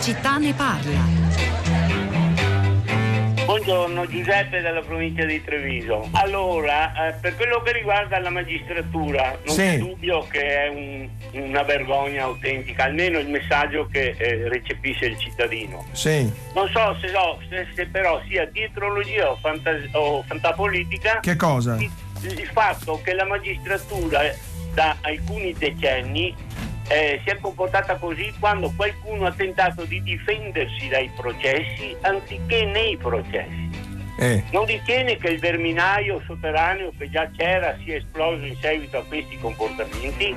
città ne parla. Buongiorno, Giuseppe dalla provincia di Treviso. Allora, eh, per quello che riguarda la magistratura, non Sì. c'è dubbio che è un- una vergogna autentica, almeno il messaggio che eh, recepisce il cittadino. Sì. Non so se, so- se- se però sia dietrologia o, fantas- o fantapolitica Che cosa? il, il fatto che la magistratura eh, da alcuni decenni eh, si è comportata così quando qualcuno ha tentato di difendersi dai processi anziché nei processi. Eh. Non ritiene che il verminaio sotterraneo che già c'era sia esploso in seguito a questi comportamenti?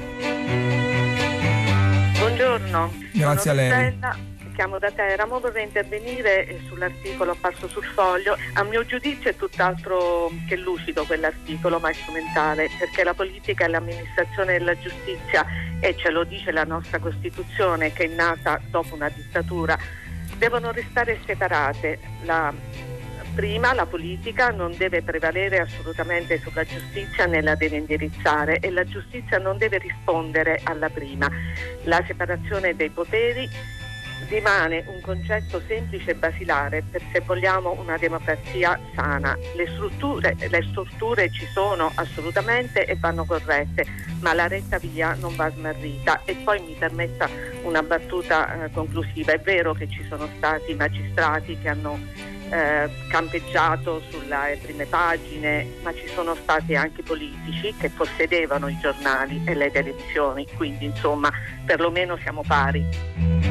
Buongiorno, Grazie sono a lei. Rossella, chiamo da Teramo, vorrei intervenire eh, sull'articolo apparso sul foglio. A mio giudizio è tutt'altro che lucido quell'articolo, ma è strumentale, perché la politica e l'amministrazione della giustizia, e ce lo dice la nostra Costituzione che è nata dopo una dittatura, devono restare separate. La, prima la politica non deve prevalere assolutamente sulla giustizia né la deve indirizzare e la giustizia non deve rispondere alla prima. La separazione dei poteri rimane un concetto semplice e basilare per se vogliamo una democrazia sana. Le strutture, le strutture ci sono assolutamente e vanno corrette, ma la retta via non va smarrita. E poi mi permetta una battuta eh, conclusiva. È vero che ci sono stati magistrati che hanno eh, campeggiato sulle prime pagine, ma ci sono stati anche politici che possedevano i giornali e le televisioni, quindi insomma perlomeno siamo pari.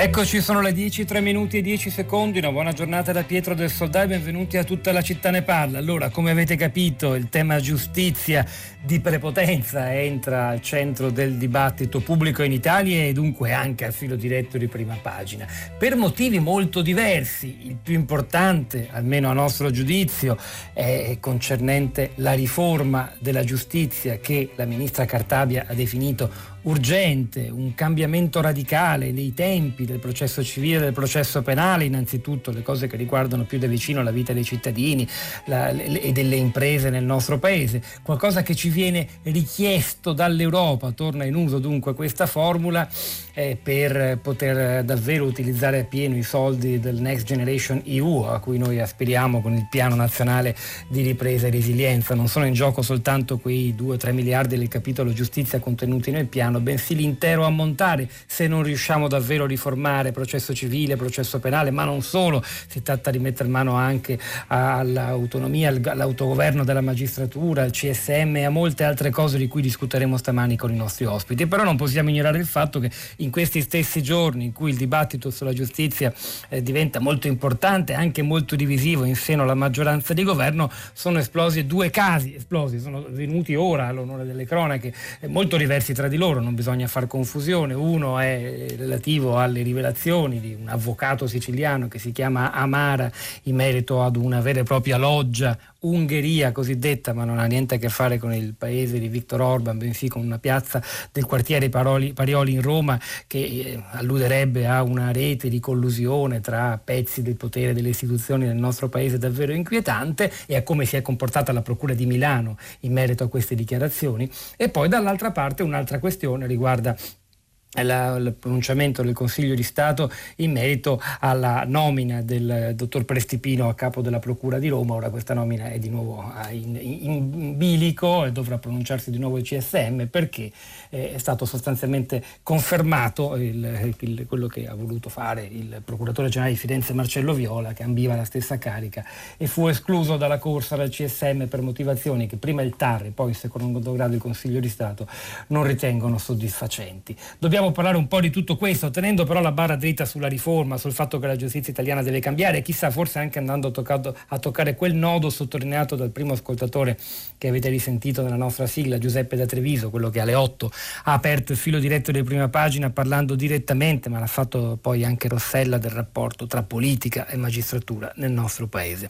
Eccoci, sono le 10, 3 minuti e 10 secondi. Una buona giornata da Pietro del Soldà e benvenuti a tutta la città ne parla. Allora, come avete capito, il tema giustizia di prepotenza entra al centro del dibattito pubblico in Italia e dunque anche al filo diretto di prima pagina. Per motivi molto diversi, il più importante, almeno a nostro giudizio, è concernente la riforma della giustizia che la ministra Cartabia ha definito urgente, un cambiamento radicale dei tempi del processo civile del processo penale, innanzitutto le cose che riguardano più da vicino la vita dei cittadini la- le- e delle imprese nel nostro paese, qualcosa che ci viene richiesto dall'Europa, torna in uso dunque questa formula eh, per poter davvero utilizzare appieno i soldi del Next Generation EU a cui noi aspiriamo con il piano nazionale di ripresa e resilienza. Non sono in gioco soltanto quei 2-3 miliardi del capitolo giustizia contenuti nel piano, bensì l'intero ammontare se non riusciamo davvero a riformare processo civile, processo penale, ma non solo, si tratta di mettere mano anche all'autonomia, al- all'autogoverno della magistratura, al CSM e a molte altre cose di cui discuteremo stamani con i nostri ospiti. Però non possiamo ignorare il fatto che in questi stessi giorni in cui il dibattito sulla giustizia eh, diventa molto importante, anche molto divisivo in seno alla maggioranza di governo, sono esplosi due casi, esplosi, sono venuti ora all'onore delle cronache, eh, molto diversi tra di loro, non bisogna far confusione. Uno è relativo alle rivelazioni di un avvocato siciliano che si chiama Amara in merito ad una vera e propria loggia Ungheria cosiddetta, ma non ha niente a che fare con il paese di Viktor Orban, bensì con una piazza del quartiere Paroli- Parioli in Roma che eh, alluderebbe a una rete di collusione tra pezzi del potere delle istituzioni del nostro paese davvero inquietante e a come si è comportata la Procura di Milano in merito a queste dichiarazioni. E poi dall'altra parte un'altra questione riguarda il pronunciamento del Consiglio di Stato in merito alla nomina del dottor Prestipino a capo della Procura di Roma. Ora questa nomina è di nuovo ah, in, in- bilico e dovrà pronunciarsi di nuovo il CSM perché eh, è stato sostanzialmente confermato il- il- quello che ha voluto fare il procuratore generale di Firenze Marcello Viola che ambiva la stessa carica e fu escluso dalla corsa dal CSM per motivazioni che prima il TAR e poi in secondo grado il Consiglio di Stato non ritengono soddisfacenti. Dobbiamo parlare un po' di tutto questo, tenendo però la barra dritta sulla riforma, sul fatto che la giustizia italiana deve cambiare chissà forse anche andando a, toccato- a toccare quel nodo sottolineato dal primo ascoltatore che avete risentito nella nostra sigla, Giuseppe da Treviso, quello che alle 8 ha aperto il filo diretto di prima pagina parlando direttamente, ma l'ha fatto poi anche Rossella del rapporto tra politica e magistratura nel nostro paese.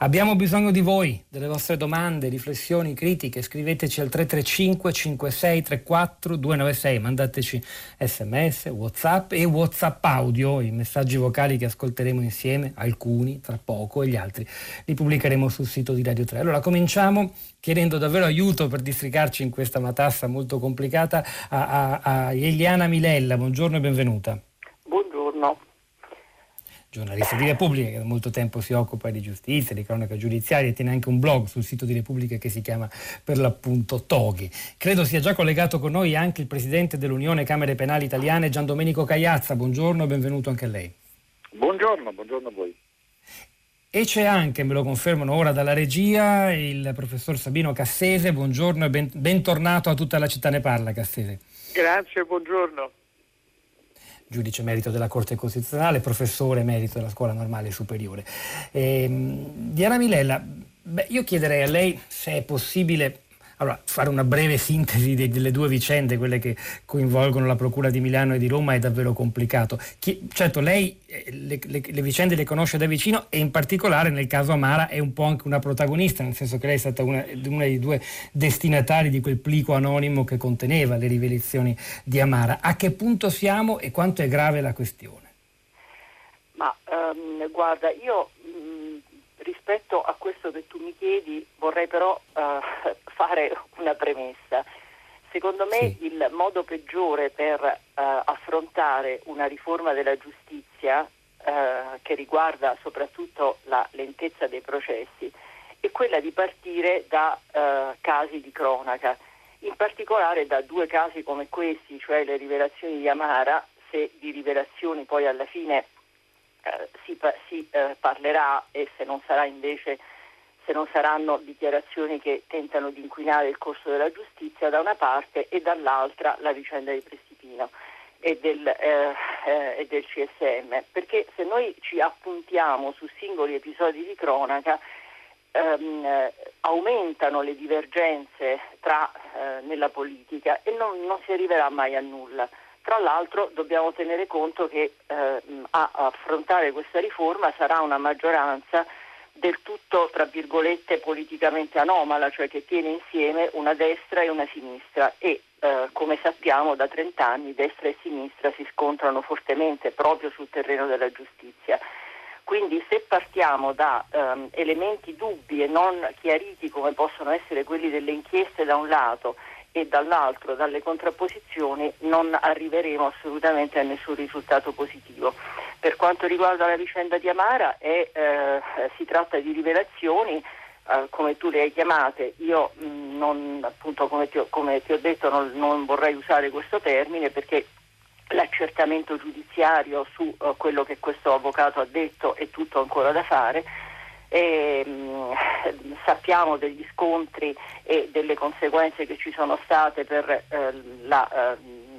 Abbiamo bisogno di voi, delle vostre domande, riflessioni, critiche. Scriveteci al 335 5634 296, mandateci sms, whatsapp e whatsapp audio, i messaggi vocali che ascolteremo insieme, alcuni tra poco e gli altri li pubblicheremo sul sito di Radio 3. Allora cominciamo chiedendo davvero aiuto per districarci in questa matassa molto complicata a, a, a Eliana Milella. Buongiorno e benvenuta. Buongiorno giornalista di Repubblica che da molto tempo si occupa di giustizia, di cronaca giudiziaria e tiene anche un blog sul sito di Repubblica che si chiama per l'appunto Toghi. Credo sia già collegato con noi anche il presidente dell'Unione Camere Penali Italiane Gian Domenico Cagliazza. Buongiorno e benvenuto anche a lei. Buongiorno, buongiorno a voi. E c'è anche, me lo confermano ora dalla regia, il professor Sabino Cassese. Buongiorno e ben, bentornato a tutta la città ne parla, Cassese. Grazie, buongiorno giudice merito della Corte Costituzionale, professore merito della Scuola Normale Superiore. Eh, Diana Milella, beh, io chiederei a lei se è possibile allora, fare una breve sintesi de- delle due vicende, quelle che coinvolgono la Procura di Milano e di Roma, è davvero complicato. Chi, certo, lei eh, le, le, le, vicende le conosce da vicino e in particolare nel caso Amara è un po' anche una protagonista, nel senso che lei è stata una, una dei due destinatari di quel plico anonimo che conteneva le rivelazioni di Amara. A che punto siamo e quanto è grave la questione? Ma um, guarda, io rispetto a questo che tu mi chiedi vorrei però uh, fare una premessa. Secondo me sì. il modo peggiore per uh, affrontare una riforma della giustizia uh, che riguarda soprattutto la lentezza dei processi è quella di partire da casi di cronaca, in particolare da due casi come questi, cioè le rivelazioni di Amara, se di rivelazioni poi alla fine si, si eh, parlerà e se non sarà invece se non saranno dichiarazioni che tentano di inquinare il corso della giustizia da una parte e dall'altra la vicenda di Prestipino e del, eh, eh, e del CSM, perché se noi ci appuntiamo su singoli episodi di cronaca ehm, eh, aumentano le divergenze tra, eh, nella politica e non, non si arriverà mai a nulla. Tra l'altro dobbiamo tenere conto che eh, a affrontare questa riforma sarà una maggioranza del tutto, tra virgolette, politicamente anomala, cioè che tiene insieme una destra e una sinistra e eh, come sappiamo da 30 anni destra e sinistra si scontrano fortemente proprio sul terreno della giustizia. Quindi se partiamo da ehm, elementi dubbi e non chiariti come possono essere quelli delle inchieste da un lato e dall'altro dalle contrapposizioni non arriveremo assolutamente a nessun risultato positivo. Per quanto riguarda la vicenda di Amara è, eh, si tratta di rivelazioni eh, come tu le hai chiamate, io mh, mm, non, appunto come ti ho, come ti ho detto non, non, vorrei usare questo termine perché l'accertamento giudiziario su uh, quello che questo avvocato ha detto è tutto ancora da fare e, mh, mm, sappiamo degli scontri e delle conseguenze che ci sono state per eh, la, eh,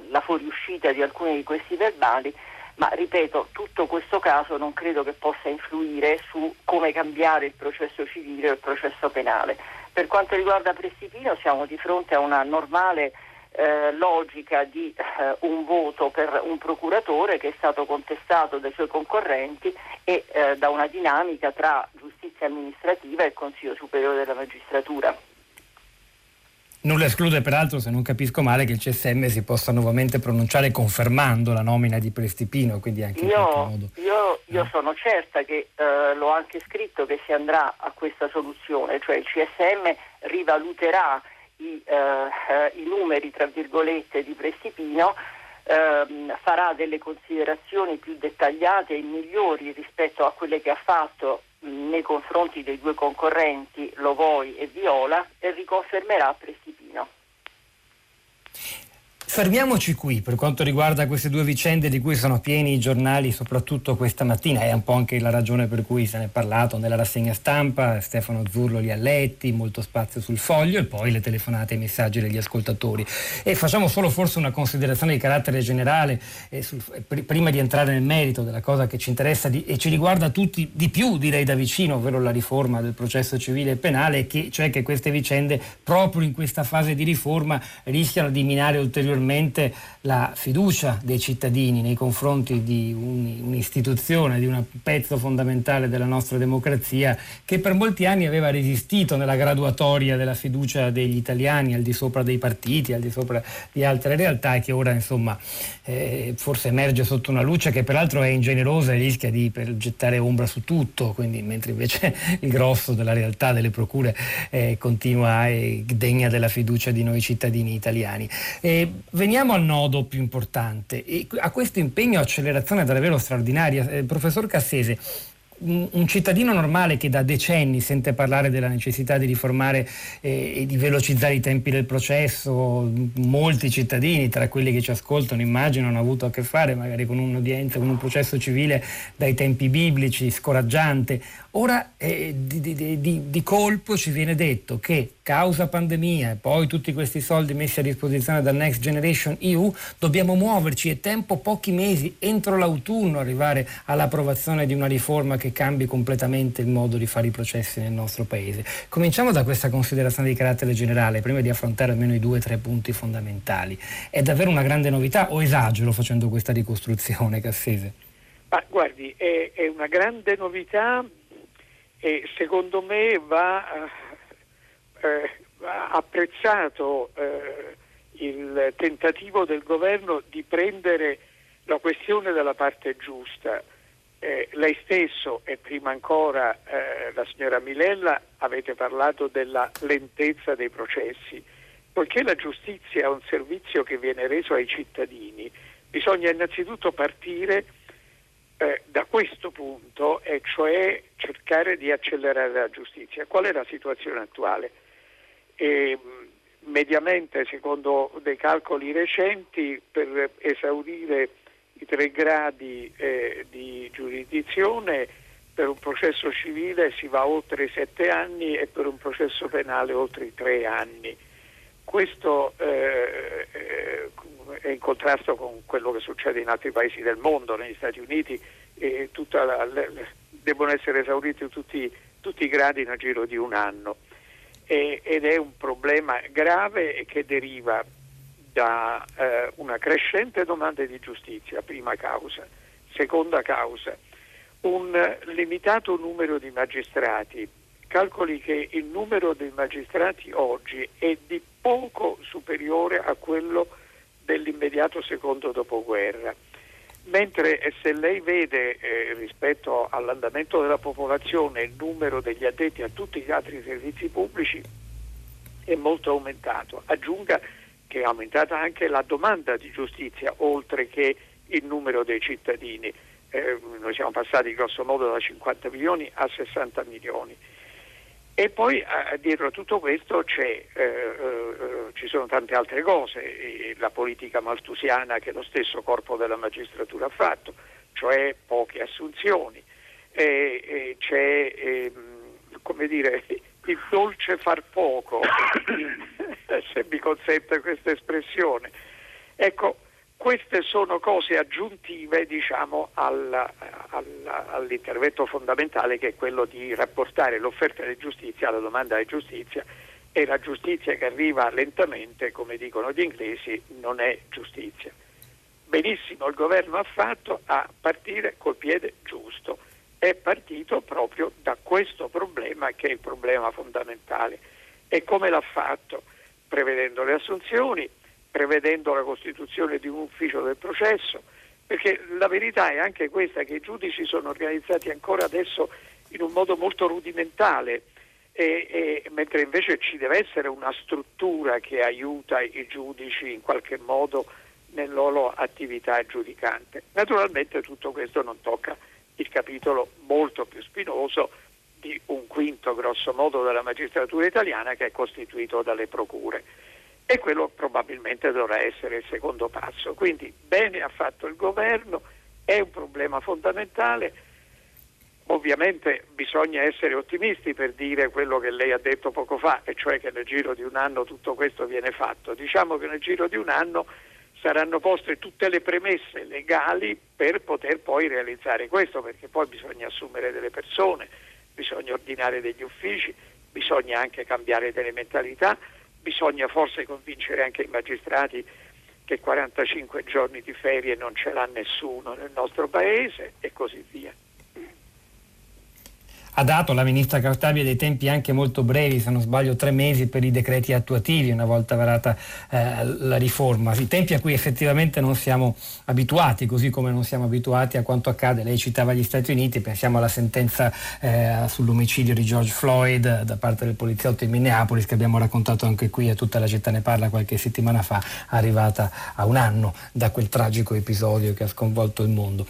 la fuoriuscita di alcuni di questi verbali, ma ripeto, tutto questo caso non credo che possa influire su come cambiare il processo civile o il processo penale. Per quanto riguarda Prestipino siamo di fronte a una normale eh, logica di eh, un voto per un procuratore che è stato contestato dai suoi concorrenti e eh, da una dinamica tra giustizia amministrativa e Consiglio Superiore della Magistratura. Nulla esclude peraltro, se non capisco male, che il CSM si possa nuovamente pronunciare confermando la nomina di Prestipino, quindi anche io, modo. Io, io sono certa che eh, l'ho anche scritto che si andrà a questa soluzione, cioè il CSM rivaluterà i, eh, i numeri tra virgolette di Prestipino ehm, farà delle considerazioni più dettagliate e migliori rispetto a quelle che ha fatto nei confronti dei due concorrenti Lovoi e Viola e riconfermerà Prestipino. Fermiamoci qui per quanto riguarda queste due vicende di cui sono pieni i giornali, soprattutto questa mattina, è un po' anche la ragione per cui se ne è parlato nella rassegna stampa, Stefano Zurlo li ha letti, molto spazio sul foglio e poi le telefonate e i messaggi degli ascoltatori. E facciamo solo forse una considerazione di carattere generale, eh, sul, pr- prima di entrare nel merito della cosa che ci interessa di, e ci riguarda tutti di più, direi da vicino, ovvero la riforma del processo civile e penale, che, cioè che queste vicende proprio in questa fase di riforma rischiano di minare ulteriormente notevolmente la fiducia dei cittadini nei confronti di un'istituzione, di un pezzo fondamentale della nostra democrazia che per molti anni aveva resistito nella graduatoria della fiducia degli italiani al di sopra dei partiti, al di sopra di altre realtà e che ora insomma eh, forse emerge sotto una luce che peraltro è ingenerosa e rischia di gettare ombra su tutto, quindi, mentre invece il grosso della realtà delle procure eh, continua e degna della fiducia di noi cittadini italiani. E veniamo al nodo più importante. E a questo impegno accelerazione davvero straordinaria. Eh, professor Cassese, un cittadino normale che da decenni sente parlare della necessità di riformare eh, e di velocizzare i tempi del processo, molti cittadini, tra quelli che ci ascoltano, immagino, hanno avuto a che fare magari con un'udienza, con un processo civile dai tempi biblici, scoraggiante. Ora eh, di, di, di, di, colpo ci viene detto che causa pandemia e poi tutti questi soldi messi a disposizione dal Next Generation EU dobbiamo muoverci, è tempo pochi mesi, entro l'autunno arrivare all'approvazione di una riforma che cambi completamente il modo di fare i processi nel nostro Paese. Cominciamo da questa considerazione di carattere generale, prima di affrontare almeno i due o tre punti fondamentali. È davvero una grande novità o esagero facendo questa ricostruzione, Cassese? Ma guardi, è, è una grande novità e secondo me va, eh, va apprezzato eh, il tentativo del governo di prendere la questione dalla parte giusta. Eh, lei stesso e prima ancora eh, la signora Milella avete parlato della lentezza dei processi. Poiché la giustizia è un servizio che viene reso ai cittadini, bisogna innanzitutto partire eh, da questo punto, e cioè cercare di accelerare la giustizia. Qual è la situazione attuale? E, mediamente, secondo dei calcoli recenti, per esaurire i tre gradi eh, di giurisdizione, per un processo civile si va oltre i sette anni e per un processo penale oltre i tre anni. Questo eh, è in contrasto con quello che succede in altri paesi del mondo, negli Stati Uniti la, le, devono essere esauriti tutti, tutti, i gradi nel giro di un anno e, ed è un problema grave che deriva da eh, una crescente domanda di giustizia, prima causa. Seconda causa, un limitato numero di magistrati. Calcoli che il numero dei magistrati oggi è di poco superiore a quello dell'immediato secondo dopoguerra. Mentre se lei vede eh, rispetto all'andamento della popolazione il numero degli addetti a tutti gli altri servizi pubblici è molto aumentato. Aggiunga che è aumentata anche la domanda di giustizia oltre che il numero dei cittadini. Eh, noi siamo passati grosso modo da 50 milioni a 60 milioni. E poi eh, dietro a tutto questo eh, eh, ci sono tante altre cose, la politica maltusiana che lo stesso corpo della magistratura ha fatto, cioè poche assunzioni, c'è ehm, dire, il dolce far poco, se mi consente questa espressione. Ecco, queste sono cose aggiuntive diciamo, al, al, all'intervento fondamentale che è quello di rapportare l'offerta di giustizia alla domanda di giustizia e la giustizia che arriva lentamente, come dicono gli inglesi, non è giustizia. Benissimo il governo ha fatto a partire col piede giusto, è partito proprio da questo problema che è il problema fondamentale. E come l'ha fatto? Prevedendo le assunzioni, prevedendo la costituzione di un ufficio del processo, perché la verità è anche questa che i giudici sono organizzati ancora adesso in un modo molto rudimentale, e, e, mentre invece ci deve essere una struttura che aiuta i giudici in qualche modo nella loro attività giudicante. Naturalmente tutto questo non tocca il capitolo molto più spinoso di un quinto grosso modo della magistratura italiana che è costituito dalle procure e quello probabilmente dovrà essere il secondo passo. Quindi bene ha fatto il governo, è un problema fondamentale. Ovviamente bisogna essere ottimisti per dire quello che lei ha detto poco fa, e cioè che nel giro di un anno tutto questo viene fatto. Diciamo che nel giro di un anno saranno poste tutte le premesse legali per poter poi realizzare questo, perché poi bisogna assumere delle persone, bisogna ordinare degli uffici, bisogna anche cambiare delle mentalità bisogna forse convincere anche i magistrati che 45 giorni di ferie non ce l'ha nessuno nel nostro paese e così via ha dato la ministra Cartabia dei tempi anche molto brevi, se non sbaglio tre mesi per i decreti attuativi una volta varata eh, la riforma, i tempi a cui effettivamente non siamo abituati, così come non siamo abituati a quanto accade. Lei citava gli Stati Uniti, pensiamo alla sentenza eh, sull'omicidio di George Floyd da parte del poliziotto in Minneapolis che abbiamo raccontato anche qui a tutta la città ne parla qualche settimana fa, arrivata a un anno da quel tragico episodio che ha sconvolto il mondo.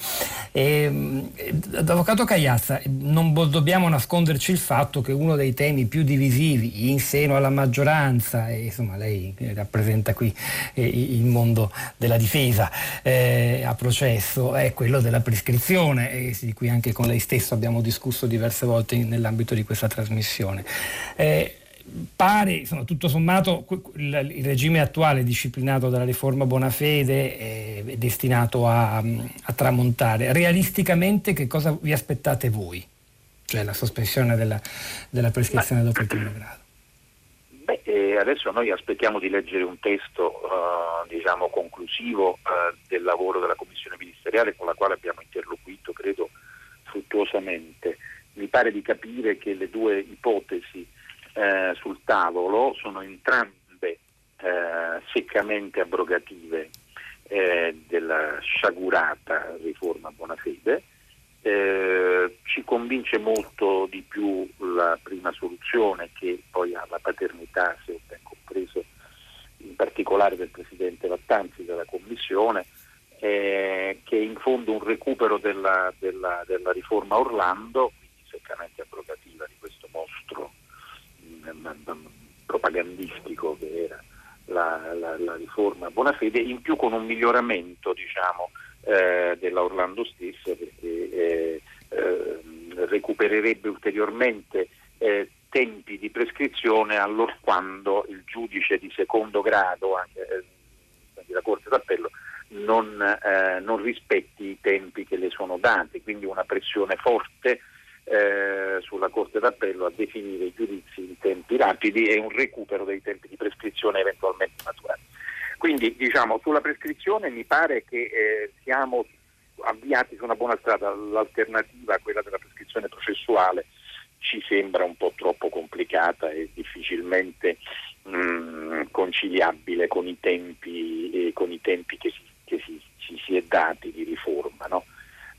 E, Avvocato Cagliazza, non dobbiamo dobbiamo nasconderci il fatto che uno dei temi più divisivi in seno alla maggioranza, e insomma lei rappresenta qui eh, il mondo della difesa eh, a processo, è quello della prescrizione, e di cui anche con lei stesso abbiamo discusso diverse volte in, nell'ambito di questa trasmissione. Eh, pare, insomma, tutto sommato, il, regime attuale disciplinato dalla riforma Bonafede è destinato a, a, tramontare. Realisticamente che cosa vi aspettate voi? Cioè la sospensione della, della prescrizione dopo il primo grado? Beh, eh, adesso noi aspettiamo di leggere un testo uh, diciamo, conclusivo uh, del lavoro della Commissione ministeriale con la quale abbiamo interloquito, credo, fruttuosamente. Mi pare di capire che le due ipotesi uh, sul tavolo sono entrambe seccamente abrogative della sciagurata riforma Bonafede eh, ci convince molto di più la prima soluzione che poi ha la paternità, se ho ben compreso, in particolare del Presidente Lattanzi della Commissione, eh, che è in fondo un recupero della, della, della riforma Orlando, quindi seccamente abrogativa di questo mostro mh, mm, mm, propagandistico che era la, la, la riforma Bonafede, in più con un miglioramento diciamo, eh, della Orlando stessa perché eh, eh, recupererebbe ulteriormente tempi di prescrizione allorquando il giudice di secondo grado, anche eh, la Corte d'Appello, non, eh, non, rispetti i tempi che le sono dati, quindi una pressione forte eh, sulla Corte d'Appello a definire i giudizi in tempi rapidi e un recupero dei tempi di prescrizione eventualmente maturati. Quindi diciamo, sulla prescrizione mi pare che eh, siamo avviati su una buona strada, l'alternativa, quella della prescrizione processuale, ci sembra un po' troppo complicata e difficilmente mh, mm, conciliabile con i tempi, eh, con i tempi che, si, che si, ci si è dati di riforma. No?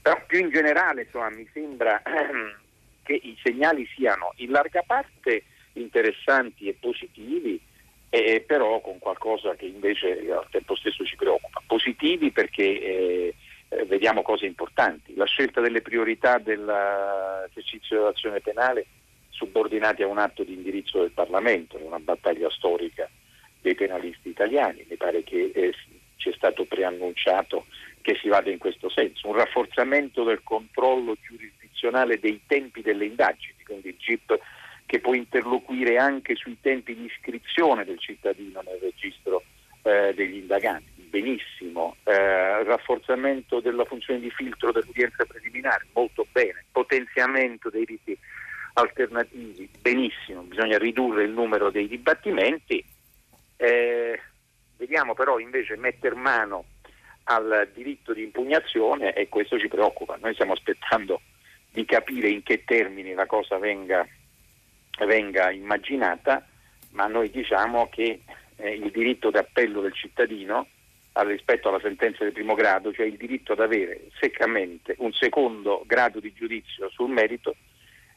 Però più in generale insomma, mi sembra ehm, che i segnali siano in larga parte interessanti e positivi eh, però con qualcosa che invece al tempo stesso ci preoccupa. Positivi perché eh, eh, vediamo cose importanti, la scelta delle priorità dell'esercizio dell'azione penale subordinati a un atto di indirizzo del Parlamento, una battaglia storica dei penalisti italiani, mi pare che eh, ci è stato preannunciato che si vada in questo senso, un rafforzamento del controllo giurisdizionale dei tempi delle indagini, quindi il GIP che può interloquire anche sui tempi di iscrizione del cittadino nel registro eh, degli indaganti. Benissimo, eh, rafforzamento della funzione di filtro dell'udienza preliminare, molto bene, potenziamento dei riti alternativi, benissimo, bisogna ridurre il numero dei dibattimenti. Eh, vediamo però invece mettere mano al diritto di impugnazione e questo ci preoccupa. Noi stiamo aspettando di capire in che termini la cosa venga venga immaginata, ma noi diciamo che eh, il diritto d'appello del cittadino rispetto alla sentenza di primo grado, cioè il diritto ad avere seccamente un secondo grado di giudizio sul merito,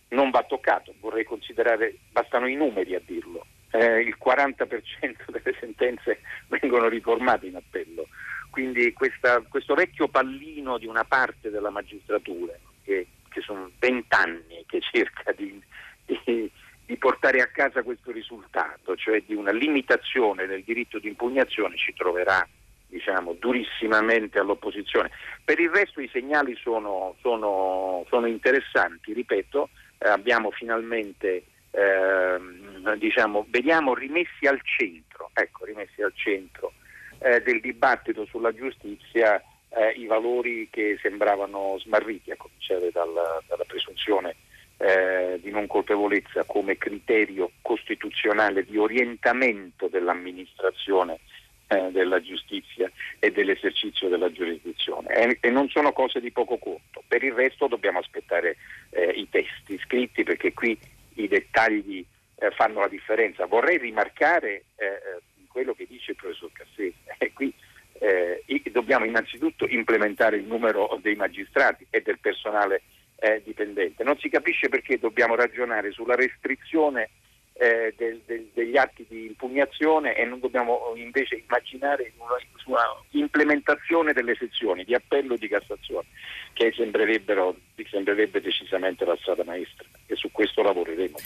non va toccato. Vorrei considerare, bastano i numeri a dirlo. Eh, il 40% delle sentenze vengono riformate in appello. Quindi questa, questo vecchio pallino di una parte della magistratura, che, che sono vent'anni che cerca di, di di portare a casa questo risultato, cioè di una limitazione del diritto di impugnazione, ci troverà diciamo, durissimamente all'opposizione. Per il resto i segnali sono, sono, sono interessanti, ripeto, eh, abbiamo finalmente, eh, diciamo, vediamo rimessi al centro, ecco, rimessi al centro eh, del dibattito sulla giustizia eh, i valori che sembravano smarriti, a cominciare dalla, dalla presunzione eh, di non colpevolezza come criterio costituzionale di orientamento dell'amministrazione eh, della giustizia e dell'esercizio della giurisdizione e, e, non sono cose di poco conto. Per il resto dobbiamo aspettare eh, i testi scritti perché qui i dettagli eh, fanno la differenza. Vorrei rimarcare eh, eh, quello che dice il professor Cassese. qui dobbiamo innanzitutto implementare il numero dei magistrati e del personale dipendente. Non si capisce perché dobbiamo ragionare sulla restrizione eh, del, del, degli atti di impugnazione e non dobbiamo invece immaginare una, una implementazione delle sezioni di appello e di Cassazione che sembrerebbe decisamente la strada maestra e su questo lavoreremo.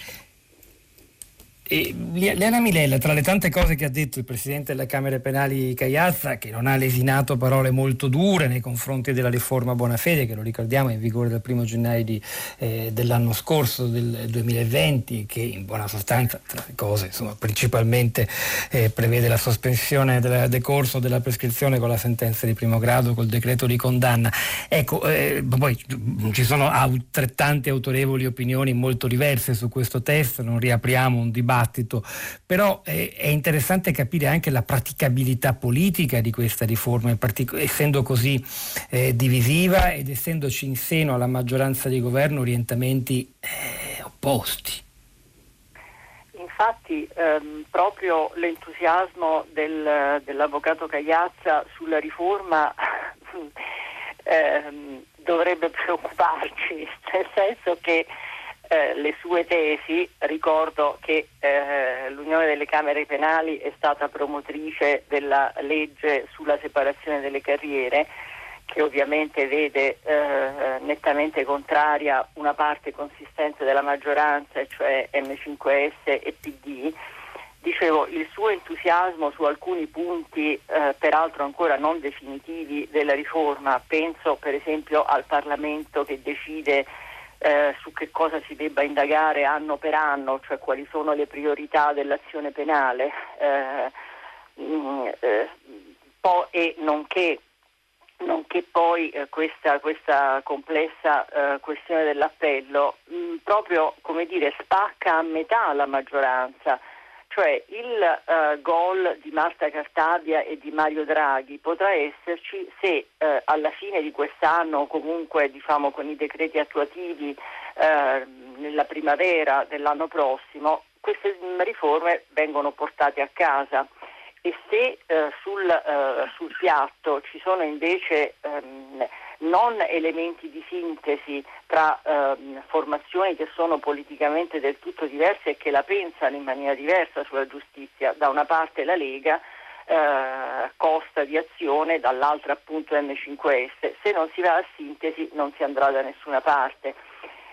E Liana Milella, tra le tante cose che ha detto il Presidente delle Camere Penali Cagliazza, che non ha lesinato parole molto dure nei confronti della riforma Bonafede, che lo ricordiamo è in vigore dal 1 gennaio di, eh, dell'anno scorso, del 2020, che in buona sostanza, tra le cose, insomma, principalmente eh, prevede la sospensione del decorso della prescrizione con la sentenza di primo grado, col decreto di condanna. Ecco, eh, poi ci sono altrettante autorevoli opinioni molto diverse su questo testo, non riapriamo un dibattito dibattito, però è, è interessante capire anche la praticabilità politica di questa riforma, partic- essendo così eh, divisiva ed essendoci in seno alla maggioranza di governo orientamenti eh, opposti. Infatti ehm, proprio l'entusiasmo del, dell'avvocato Cagliazza sulla riforma ehm, dovrebbe preoccuparci, nel senso che eh, le sue tesi, ricordo che eh, l'Unione delle Camere Penali è stata promotrice della legge sulla separazione delle carriere, che ovviamente vede eh, nettamente contraria una parte consistente della maggioranza, cioè M5S e PD. Dicevo, il suo entusiasmo su alcuni punti, eh, peraltro ancora non definitivi, della riforma, penso per esempio al Parlamento che decide eh, su che cosa si debba indagare anno per anno, cioè quali sono le priorità dell'azione penale eh, mh, mm, eh, e nonché, nonché poi eh, questa, questa, complessa eh, questione dell'appello mh, mm, proprio come dire, spacca a metà la maggioranza cioè il uh, gol di Marta Cartabia e di Mario Draghi potrà esserci se uh, alla fine di quest'anno o comunque diciamo, con i decreti attuativi uh, nella primavera dell'anno prossimo queste riforme vengono portate a casa e se sul, sul, piatto ci sono invece um, non elementi di sintesi tra eh, formazioni che sono politicamente del tutto diverse e che la pensano in maniera diversa sulla giustizia, da una parte la Lega, eh, Costa di Azione, dall'altra appunto M5S. Se non si va a sintesi non si andrà da nessuna parte.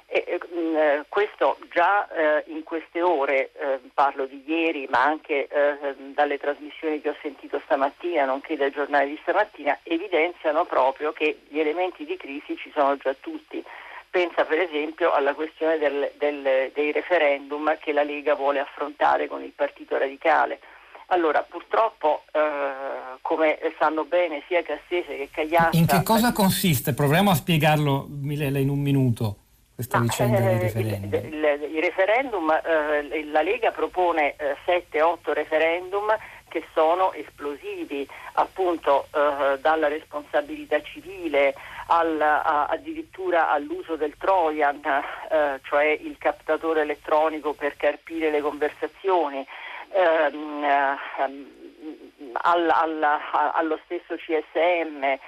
E, mh, eh, questo già eh, in queste ore, eh, parlo di ieri, ma anche eh, dalle trasmissioni che ho sentito stamattina, nonché dai giornali di stamattina, evidenziano proprio che gli elementi di crisi ci sono già tutti. Pensa per esempio alla questione del, del, dei referendum che la Lega vuole affrontare con il Partito Radicale. Allora, purtroppo, eh, come sanno bene sia Cassese che Cagliasta... In che cosa consiste? Proviamo a spiegarlo in un minuto questa vicenda dei referendum? Il, il, il referendum eh, la Lega propone eh, 7-8 referendum che sono esplosivi, appunto eh, dalla responsabilità civile al, a, addirittura all'uso del Trojan, eh, cioè il captatore elettronico per carpire le conversazioni. Ehm, ehm, al, al, allo stesso CSM, eh,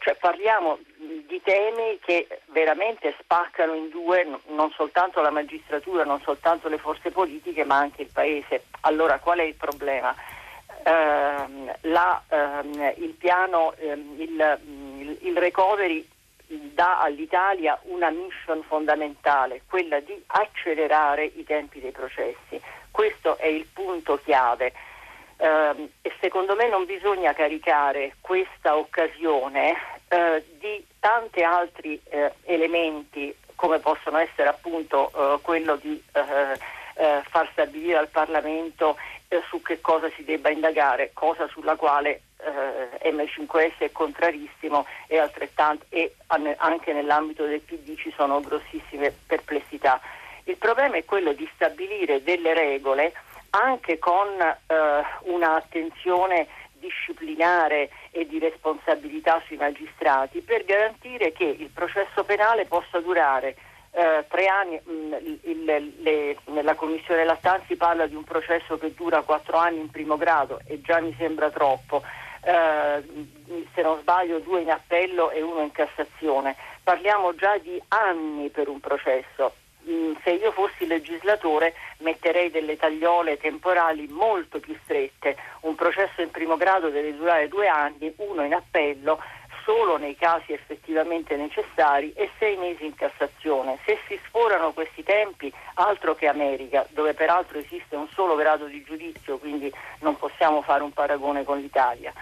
cioè parliamo di temi che veramente spaccano in due non soltanto la magistratura, non soltanto le forze politiche, ma anche il Paese. Allora qual è il problema? Eh, la, eh, il piano, ehm, il, il, il recovery dà all'Italia una mission fondamentale, quella di accelerare i tempi dei processi. Questo è il punto chiave. Uh, e secondo me non bisogna caricare questa occasione uh, di tanti altri uh, elementi come possono essere appunto eh, quello di far stabilire al Parlamento su che cosa si debba indagare, cosa sulla quale M5S è contrarissimo e, altrettanto, e anche nell'ambito del PD ci sono grossissime perplessità. Il problema è quello di stabilire delle regole anche con eh, un'attenzione disciplinare e di responsabilità sui magistrati per garantire che il processo penale possa durare eh, tre anni, mh, mm, il, le, nella commissione Lattanzi parla di un processo che dura quattro anni in primo grado e già mi sembra troppo, eh, se non sbaglio due in appello e uno in Cassazione, parliamo già di anni per un processo. Mm, se io fossi legislatore metterei delle tagliole temporali molto più strette. Un processo in primo grado deve durare due anni, uno in appello solo nei casi effettivamente necessari e sei mesi in Cassazione. Se si sforano questi tempi, altro che America, dove peraltro esiste un solo grado di giudizio, quindi non possiamo fare un paragone con l'Italia.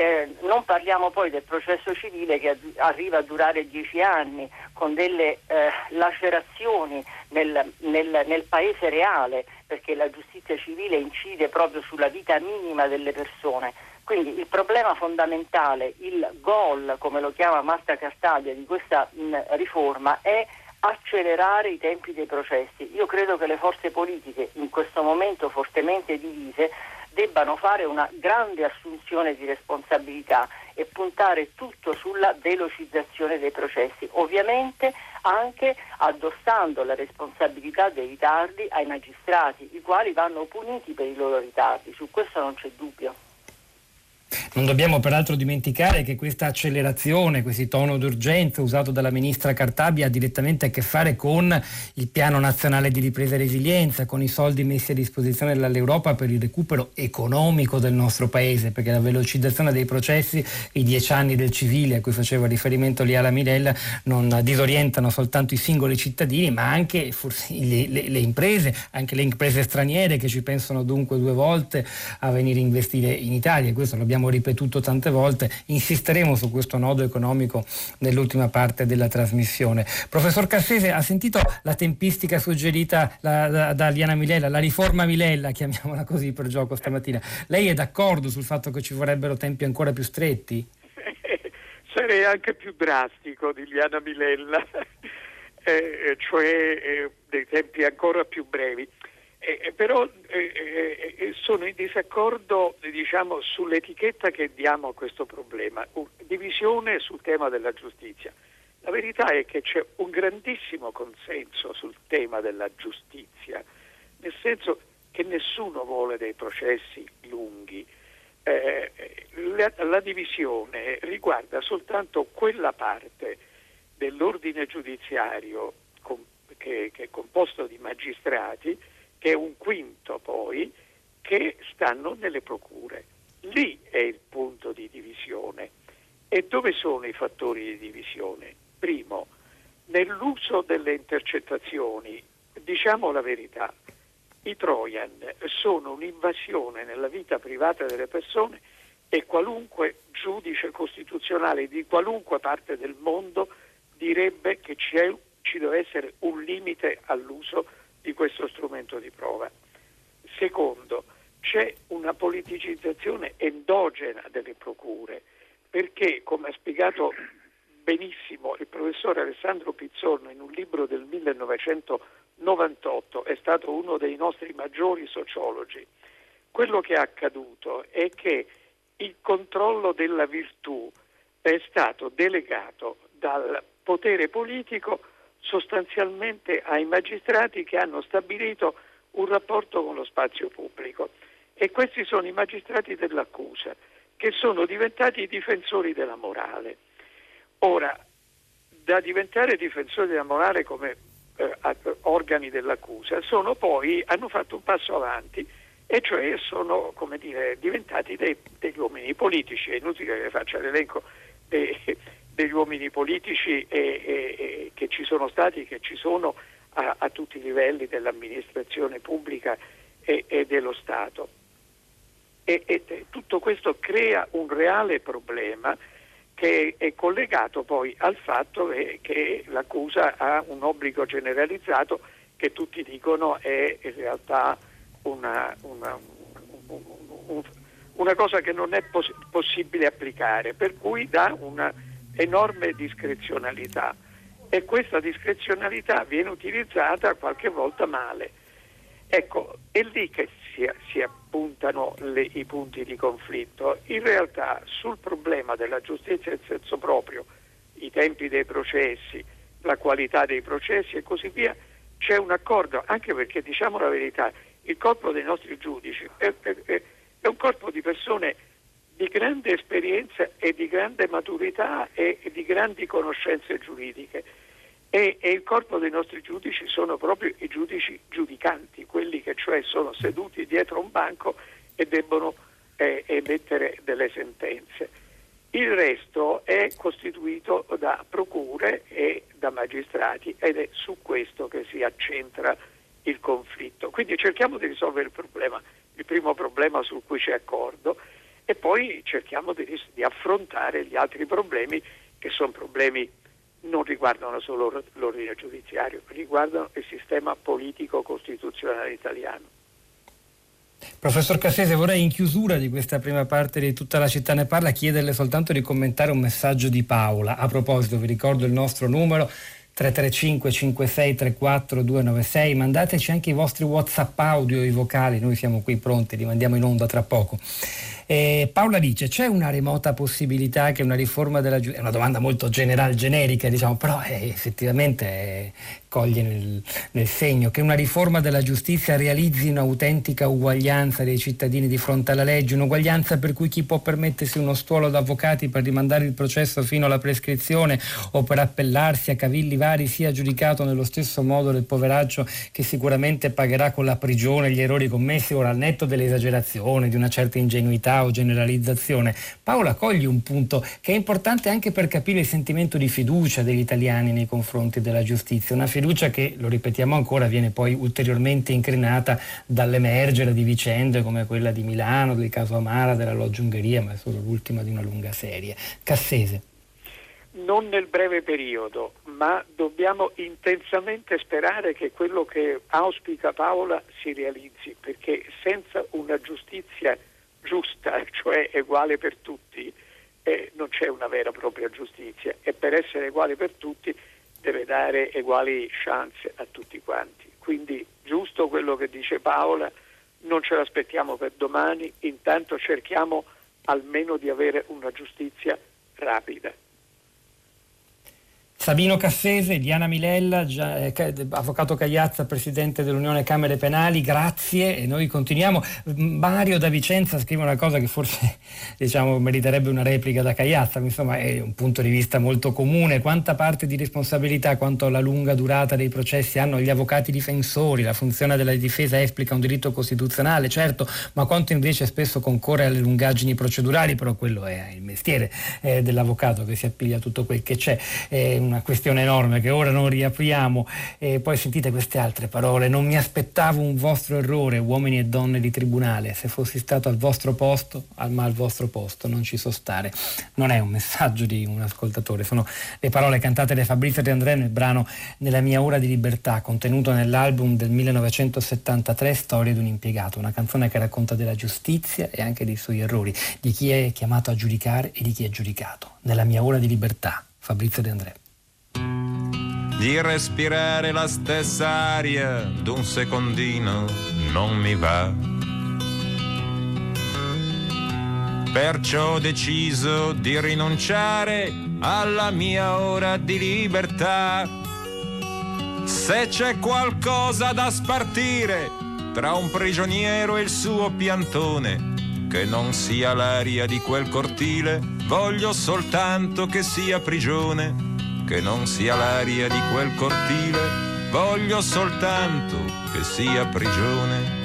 Eh, non parliamo poi del processo civile che arriva a durare dieci anni con delle eh, lacerazioni nel, nel, nel, paese reale perché la giustizia civile incide proprio sulla vita minima delle persone. Quindi il problema fondamentale, il goal, come lo chiama Marta Cartaglia, di questa mh, riforma è accelerare i tempi dei processi. Io credo che le forze politiche in questo momento fortemente divise debbano fare una grande assunzione di responsabilità e puntare tutto sulla velocizzazione dei processi, ovviamente anche addossando la responsabilità dei ritardi ai magistrati, i quali vanno puniti per i loro ritardi, su questo non c'è dubbio. Non dobbiamo peraltro dimenticare che questa accelerazione, questo tono d'urgenza usato dalla ministra Cartabia ha direttamente a che fare con il piano nazionale di ripresa e resilienza, con i soldi messi a disposizione dall'Europa per il recupero economico del nostro paese, perché la velocizzazione dei processi, i dieci anni del civile a cui faceva riferimento Liala Mirella, non disorientano soltanto i singoli cittadini, ma anche le, le, le imprese, anche le imprese straniere che ci pensano dunque due volte a venire a investire in Italia. Questo l'abbiamo abbiamo ripetuto tante volte, insisteremo su questo nodo economico nell'ultima parte della trasmissione. Professor Cassese, ha sentito la tempistica suggerita da, da, da Liana Milella, la riforma Milella, chiamiamola così per gioco stamattina. Lei è d'accordo sul fatto che ci vorrebbero tempi ancora più stretti? Sarei anche più drastico di Liana Milella, eh, cioè eh, dei tempi ancora più brevi. Eh, eh, però eh, eh, eh, sono in disaccordo diciamo, sull'etichetta che diamo a questo problema, divisione sul tema della giustizia. La verità è che c'è un grandissimo consenso sul tema della giustizia, nel senso che nessuno vuole dei processi lunghi. Eh, la, la divisione riguarda soltanto quella parte dell'ordine giudiziario com- che, che è composto di magistrati che è un quinto poi, che stanno nelle procure. Lì è il punto di divisione. E dove sono i fattori di divisione? Primo, nell'uso delle intercettazioni, diciamo la verità, i Trojan sono un'invasione nella vita privata delle persone e qualunque giudice costituzionale di qualunque parte del mondo direbbe che ci deve essere un limite all'uso di questo strumento di prova. Secondo, c'è una politicizzazione endogena delle procure, perché, come ha spiegato benissimo il professore Alessandro Pizzorno in un libro del 1998, è stato uno dei nostri maggiori sociologi, quello che è accaduto è che il controllo della virtù è stato delegato dal potere politico sostanzialmente ai magistrati che hanno stabilito un rapporto con lo spazio pubblico e questi sono i magistrati dell'accusa che sono diventati i difensori della morale. Ora, da diventare difensori della morale come eh, organi dell'accusa, poi, hanno fatto un passo avanti e cioè sono dire, diventati dei, degli uomini politici, è inutile che faccia l'elenco dei, degli uomini politici e, e, e che ci sono stati che ci sono a, a, tutti i livelli dell'amministrazione pubblica e, e dello Stato. E, tutto questo crea un reale problema che è collegato poi al fatto che, che l'accusa ha un obbligo generalizzato che tutti dicono è in realtà una, una, un, una cosa che non è poss- possibile applicare, per cui dà una enorme discrezionalità e questa discrezionalità viene utilizzata qualche volta male. Ecco, è lì che si, si appuntano le, i punti di conflitto. In realtà sul problema della giustizia in senso proprio, i tempi dei processi, la qualità dei processi e così via, c'è un accordo, anche perché diciamo la verità, il corpo dei nostri giudici è, è, è un corpo di persone di grande esperienza e di grande maturità e, di grandi conoscenze giuridiche. E, e, il corpo dei nostri giudici sono proprio i giudici giudicanti, quelli che cioè sono seduti dietro un banco e debbono eh, emettere delle sentenze. Il resto è costituito da procure e da magistrati ed è su questo che si accentra il conflitto. Quindi cerchiamo di risolvere il problema, il primo problema sul cui c'è accordo e poi cerchiamo di, di affrontare gli altri problemi che sono problemi non riguardano solo l'ordine giudiziario, riguardano il sistema politico costituzionale italiano. Professor Cassese, vorrei in chiusura di questa prima parte di tutta la città ne parla chiederle soltanto di commentare un messaggio di Paola. A proposito, vi ricordo il nostro numero 335 5634 296, mandateci anche i vostri WhatsApp audio, i vocali, noi siamo qui pronti, li mandiamo in onda tra poco. Eh, Paola dice, c'è una remota possibilità che una riforma della giustizia, è una domanda molto generale, generica, diciamo, però eh, effettivamente eh, coglie nel, nel, segno che una riforma della giustizia realizzi un'autentica uguaglianza dei cittadini di fronte alla legge, un'uguaglianza per cui chi può permettersi uno stuolo d'avvocati per rimandare il processo fino alla prescrizione o per appellarsi a cavilli vari sia giudicato nello stesso modo del poveraccio che sicuramente pagherà con la prigione gli errori commessi. Ora al netto dell'esagerazione, di una certa ingenuità o generalizzazione. Paola coglie un punto che è importante anche per capire il sentimento di fiducia degli italiani nei confronti della giustizia, una fiducia che, lo ripetiamo ancora, viene poi ulteriormente incrinata dall'emergere di vicende come quella di Milano, del caso Amara, della Loggia Ungheria, ma è solo l'ultima di una lunga serie. Cassese. Non nel breve periodo, ma dobbiamo intensamente sperare che quello che auspica Paola si realizzi, perché senza una giustizia giusta, cioè uguale per tutti, eh, non c'è una vera e propria giustizia e per essere uguale per tutti deve dare uguali chance a tutti quanti. Quindi giusto quello che dice Paola, non ce l'aspettiamo per domani, intanto cerchiamo almeno di avere una giustizia rapida. Sabino Cassese, Diana Milella, eh, avvocato Cagliazza, presidente dell'Unione Camere Penali, grazie e noi continuiamo. Mario da Vicenza scrive una cosa che forse diciamo, meriterebbe una replica da Cagliazza, ma insomma è un punto di vista molto comune. Quanta parte di responsabilità quanto alla lunga durata dei processi hanno gli avvocati difensori? La funzione della difesa esplica un diritto costituzionale, certo, ma quanto invece spesso concorre alle lungaggini procedurali, però quello è il mestiere eh, dell'avvocato che si appiglia a tutto quel che c'è. Eh, una questione enorme che ora non riapriamo e poi sentite queste altre parole. Non mi aspettavo un vostro errore uomini e donne di tribunale. Se fossi stato al vostro posto ma al vostro posto non ci so stare. Non è un messaggio di un ascoltatore sono le parole cantate da Fabrizio De André nel brano Nella mia ora di libertà contenuto nell'album del 1973 Storia di un impiegato una canzone che racconta della giustizia e anche dei suoi errori di chi è chiamato a giudicare e di chi è giudicato. Nella mia ora di libertà Fabrizio De André di respirare la stessa aria d'un secondino non mi va. Perciò ho deciso di rinunciare alla mia ora di libertà. Se c'è qualcosa da spartire tra un prigioniero e il suo piantone, che non sia l'aria di quel cortile, voglio soltanto che sia prigione che non sia l'aria di quel cortile, voglio soltanto che sia prigione.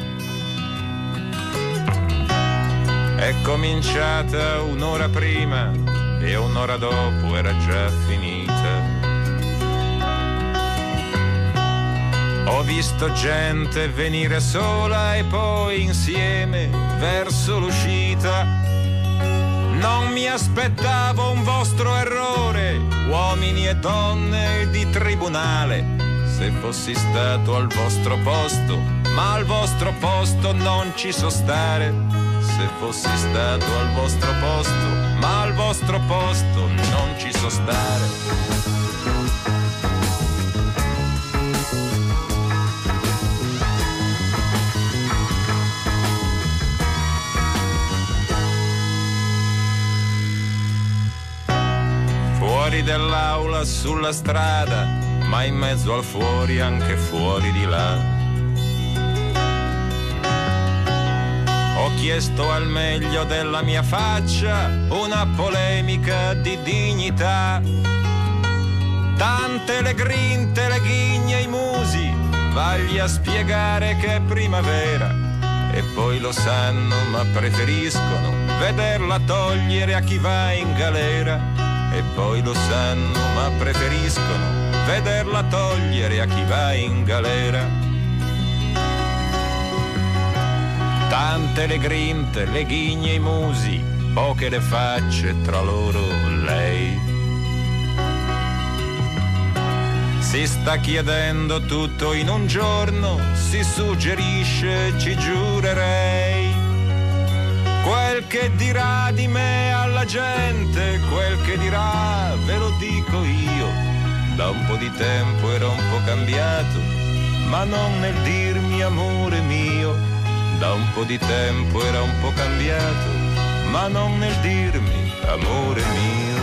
È cominciata un'ora prima e un'ora dopo era già finita. Ho visto gente venire sola e poi insieme verso l'uscita non mi aspettavo un vostro errore, uomini e donne di tribunale. Se fossi stato al vostro posto, ma al vostro posto non ci so stare. Se fossi stato al vostro posto, ma al vostro posto non ci so stare. Fuori dell'aula, sulla strada, ma in mezzo al fuori, anche fuori di là. Ho chiesto al meglio della mia faccia una polemica di dignità. Tante le grinte, le ghigne, i musi, vagli a spiegare che è primavera. E poi lo sanno, ma preferiscono vederla togliere a chi va in galera. E poi lo sanno, ma preferiscono vederla togliere a chi va in galera. Tante le grinte, le ghigne, i musi, poche le facce, tra loro lei. Si sta chiedendo tutto in un giorno, si suggerisce, ci giurerei. Quel che dirà di me alla gente, quel che dirà, ve lo dico io. Da un po' di tempo ero un po' cambiato, ma non nel dirmi amore mio da un po' di tempo era un po' cambiato, ma non nel dirmi amore mio.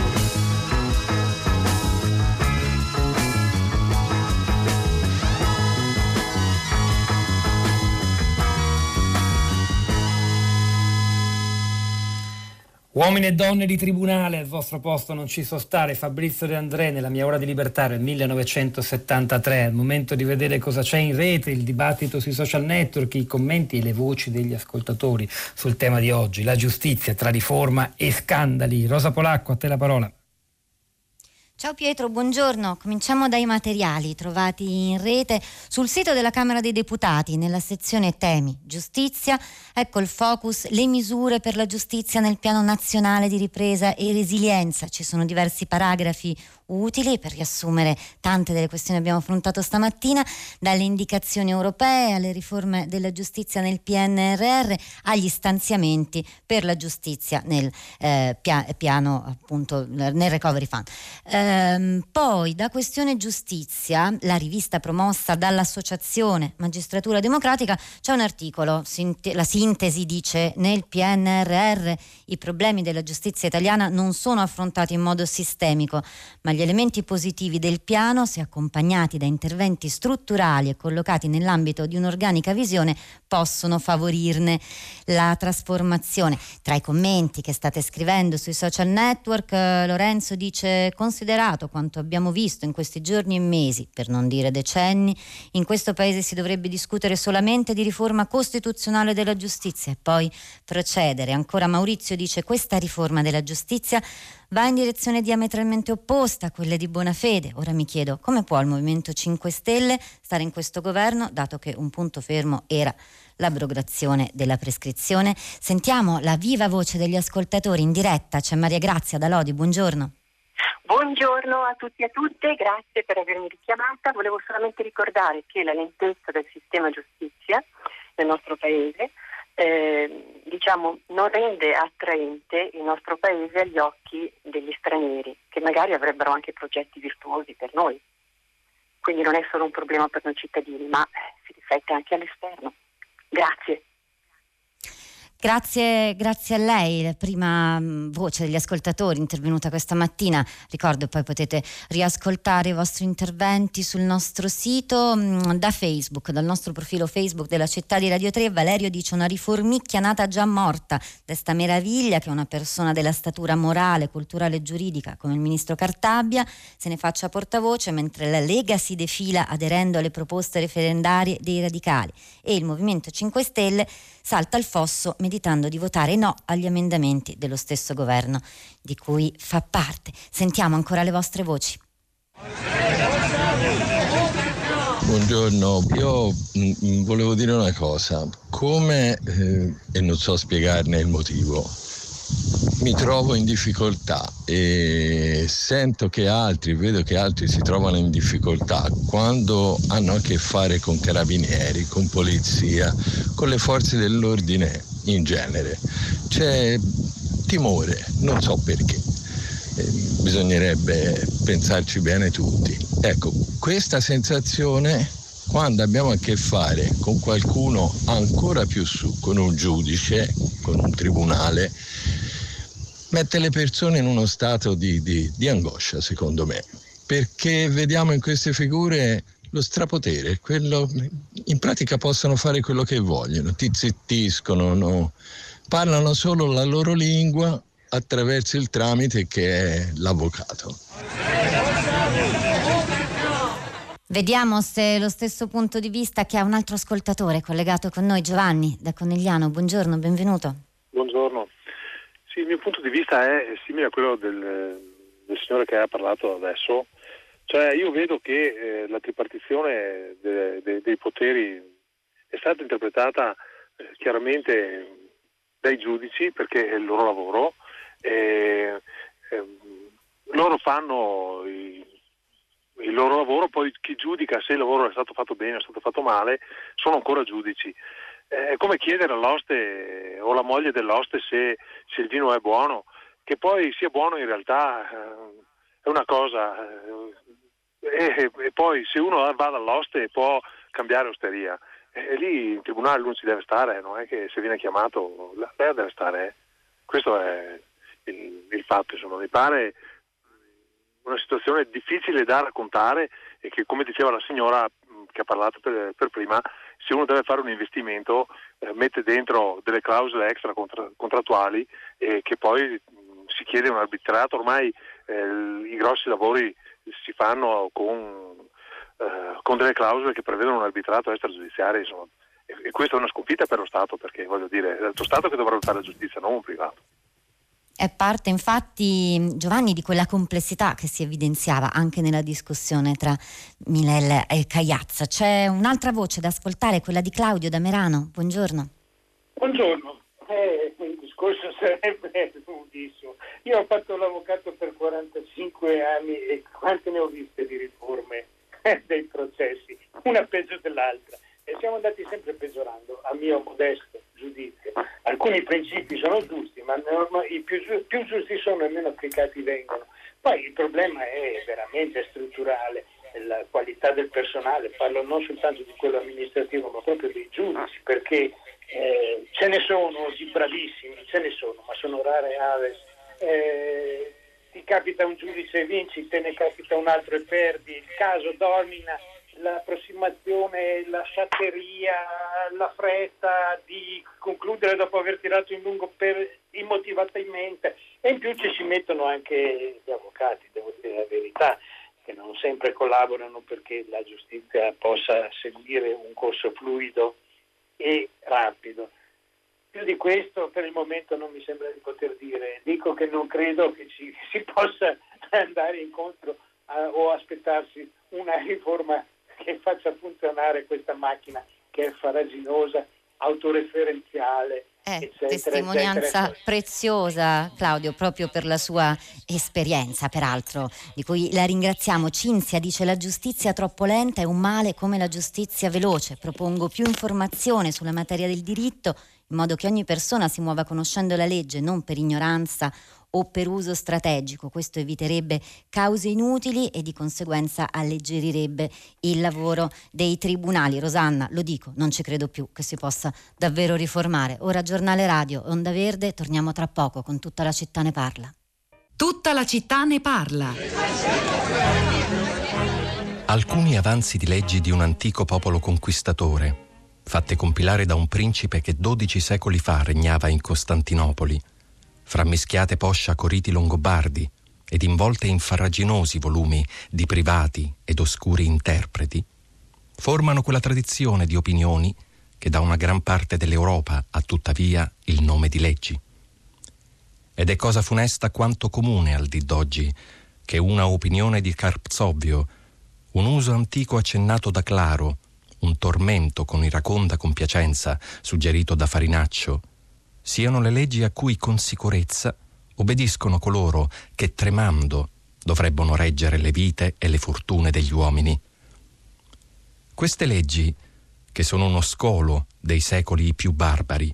Uomini e donne di tribunale, al vostro posto non ci so stare, Fabrizio De André nella mia ora di libertà nel 1973, al momento di vedere cosa c'è in rete, il dibattito sui social network, i commenti e le voci degli ascoltatori sul tema di oggi, la giustizia tra riforma e scandali. Rosa Polacco, a te la parola. Ciao Pietro, buongiorno. Cominciamo dai materiali trovati in rete sul sito della Camera dei Deputati nella sezione Temi Giustizia. Ecco il focus, le misure per la giustizia nel piano nazionale di ripresa e resilienza. Ci sono diversi paragrafi utili per riassumere tante delle questioni che abbiamo affrontato stamattina, dalle indicazioni europee alle riforme della giustizia nel PNRR agli stanziamenti per la giustizia nel eh, pia- piano appunto nel recovery fund. Ehm, poi da questione giustizia, la rivista promossa dall'associazione Magistratura Democratica, c'è un articolo, la sintesi dice nel PNRR i problemi della giustizia italiana non sono affrontati in modo sistemico, ma gli gli elementi positivi del piano, se accompagnati da interventi strutturali e collocati nell'ambito di un'organica visione, possono favorirne la trasformazione. Tra i commenti che state scrivendo sui social network, eh, Lorenzo dice: Considerato quanto abbiamo visto in questi giorni e mesi, per non dire decenni, in questo paese si dovrebbe discutere solamente di riforma costituzionale della giustizia e poi procedere. Ancora Maurizio dice: Questa riforma della giustizia va in direzione diametralmente opposta a quelle di Bonafede. Ora mi chiedo come può il Movimento 5 Stelle stare in questo governo, dato che un punto fermo era l'abrogazione della prescrizione. Sentiamo la viva voce degli ascoltatori in diretta. C'è Maria Grazia da Lodi, buongiorno. Buongiorno a tutti e a tutte, grazie per avermi richiamata. Volevo solamente ricordare che la lentezza del sistema giustizia nel nostro Paese eh, diciamo, non rende attraente il nostro paese agli occhi degli stranieri, che magari avrebbero anche progetti virtuosi per noi. Quindi non è solo un problema per noi cittadini, ma si riflette anche all'esterno. Grazie. Grazie, grazie, a lei, la prima mm, voce degli ascoltatori intervenuta questa mattina. Ricordo poi potete riascoltare i vostri interventi sul nostro sito mm, da Facebook, dal nostro profilo Facebook della città di Radio 3. Valerio dice una riformicchia nata già morta. Desta meraviglia che una persona della statura morale, culturale e giuridica come il ministro Cartabia se ne faccia portavoce mentre la Lega si defila aderendo alle proposte referendarie dei radicali e il Movimento 5 Stelle salta al fosso meditando di votare no agli emendamenti dello stesso governo di cui fa parte. Sentiamo ancora le vostre voci. Buongiorno, io mh, mm, volevo dire una cosa, come, eh, e non so spiegarne il motivo, mi trovo in difficoltà e sento che altri, vedo che altri si trovano in difficoltà quando hanno a che fare con carabinieri, con polizia, con le forze dell'ordine in genere. C'è timore, non so perché. Bisognerebbe pensarci bene tutti. Ecco, questa sensazione quando abbiamo a che fare con qualcuno ancora più su, con un giudice, con un tribunale, mette le persone in uno stato di, di, di angoscia, secondo me, perché vediamo in queste figure lo strapotere, quello, in pratica possono fare quello che vogliono, ti zittiscono, no? parlano solo la loro lingua attraverso il tramite che è l'avvocato. Vediamo se lo stesso punto di vista che ha un altro ascoltatore collegato con noi, Giovanni da Conegliano. Buongiorno, benvenuto. Buongiorno. Sì, il mio punto di vista è simile a quello del, del signore che ha parlato adesso. Cioè io vedo che eh, la tripartizione de, de, dei poteri è stata interpretata eh, chiaramente dai giudici perché è il loro lavoro. Eh, loro fanno i, il loro lavoro, poi chi giudica se il lavoro è stato fatto bene o è stato fatto male sono ancora giudici. È come chiedere all'oste o alla moglie dell'oste se, se il vino è buono, che poi sia buono in realtà eh, è una cosa, eh, e, e, poi se uno va dall'oste può cambiare osteria, e, lì in tribunale uno ci deve stare, non è che se viene chiamato lei deve stare, questo è il, il fatto, insomma, mi pare una situazione difficile da raccontare e che come diceva la signora che ha parlato per, per prima se uno deve fare un investimento eh, mette dentro delle clausole extra contra, contrattuali e che poi mh, si chiede un arbitrato, ormai eh, i grossi lavori si fanno con, eh, con, delle clausole che prevedono un arbitrato extragiudiziario insomma. E, questa è una sconfitta per lo Stato perché voglio dire è lo Stato che dovrà fare la giustizia, non un privato. È parte infatti Giovanni di quella complessità che si evidenziava anche nella discussione tra Milel e Cagliazza. C'è un'altra voce da ascoltare, quella di Claudio da Merano. Buongiorno. Buongiorno. Eh, il discorso sarebbe lunghissimo. Io ho fatto l'avvocato per 45 anni e quante ne ho viste di riforme dei processi, una peggio dell'altra. E siamo andati sempre peggiorando, a mio modesto giudizio. Alcuni principi sono giusti, ma i più, più giusti sono e meno applicati vengono. Poi il problema è veramente strutturale, la qualità del personale, parlo non soltanto di quello amministrativo, ma proprio dei giudici, perché eh, ce ne sono di bravissimi, ce ne sono, ma sono rare aves. Eh, ti capita un giudice e vinci, te ne capita un altro e perdi, il caso domina l'approssimazione, la sciatteria, la fretta di concludere dopo aver tirato in lungo per immotivatamente e in più ci si mettono anche gli avvocati, devo dire la verità, che non sempre collaborano perché la giustizia possa seguire un corso fluido e rapido. Più di questo per il momento non mi sembra di poter dire. Dico che non credo che ci, si possa andare incontro a, o aspettarsi una riforma che faccia funzionare questa macchina che è faraginosa, autoreferenziale. Eh, eccetera, testimonianza eccetera. preziosa, Claudio, proprio per la sua esperienza, peraltro, di cui la ringraziamo. Cinzia dice la giustizia troppo lenta è un male come la giustizia veloce. Propongo più informazione sulla materia del diritto, in modo che ogni persona si muova conoscendo la legge, non per ignoranza o per uso strategico. Questo eviterebbe cause inutili e di conseguenza alleggerirebbe il lavoro dei tribunali. Rosanna, lo dico, non ci credo più che si possa davvero riformare. Ora giornale radio, Onda Verde, torniamo tra poco con tutta la città ne parla. Tutta la città ne parla. Alcuni avanzi di leggi di un antico popolo conquistatore, fatte compilare da un principe che dodici secoli fa regnava in Costantinopoli, frammischiate poscia con riti longobardi ed involte in farraginosi volumi di privati ed oscuri interpreti, formano quella tradizione di opinioni che da una gran parte dell'Europa ha tuttavia il nome di leggi. Ed è cosa funesta quanto comune al di d'oggi che una opinione di Carpzovio, un uso antico accennato da Claro, un tormento con iraconda compiacenza suggerito da Farinaccio, siano le leggi a cui con sicurezza obbediscono coloro che tremando dovrebbero reggere le vite e le fortune degli uomini. Queste leggi, che sono uno scolo dei secoli più barbari,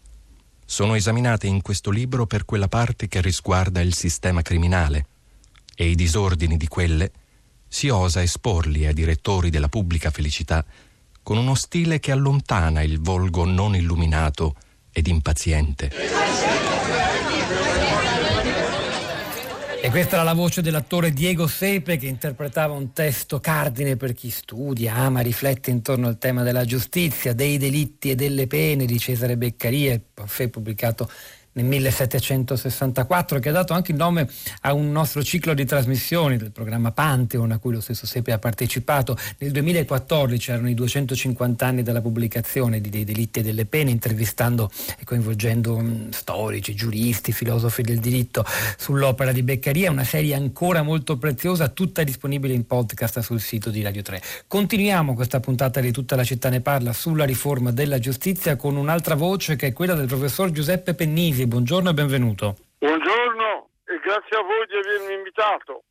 sono esaminate in questo libro per quella parte che risguarda il sistema criminale e i disordini di quelle si osa esporli ai direttori della pubblica felicità con uno stile che allontana il volgo non illuminato ed impaziente. E questa era la voce dell'attore Diego Sepe che interpretava un testo cardine per chi studia, ama, riflette intorno al tema della giustizia, dei delitti e delle pene di Cesare Beccaria, pubblicato nel 1764, che ha dato anche il nome a un nostro ciclo di trasmissioni del programma Pantheon, a cui lo stesso Sepe ha partecipato. Nel 2014 erano i 250 anni dalla pubblicazione di Dei delitti e delle pene, intervistando e coinvolgendo mh, storici, giuristi, filosofi del diritto sull'opera di Beccaria, una serie ancora molto preziosa, tutta disponibile in podcast sul sito di Radio 3. Continuiamo questa puntata di Tutta la città ne parla sulla riforma della giustizia con un'altra voce che è quella del professor Giuseppe Pennisi buongiorno e benvenuto. Buongiorno e grazie a voi di avermi invitato.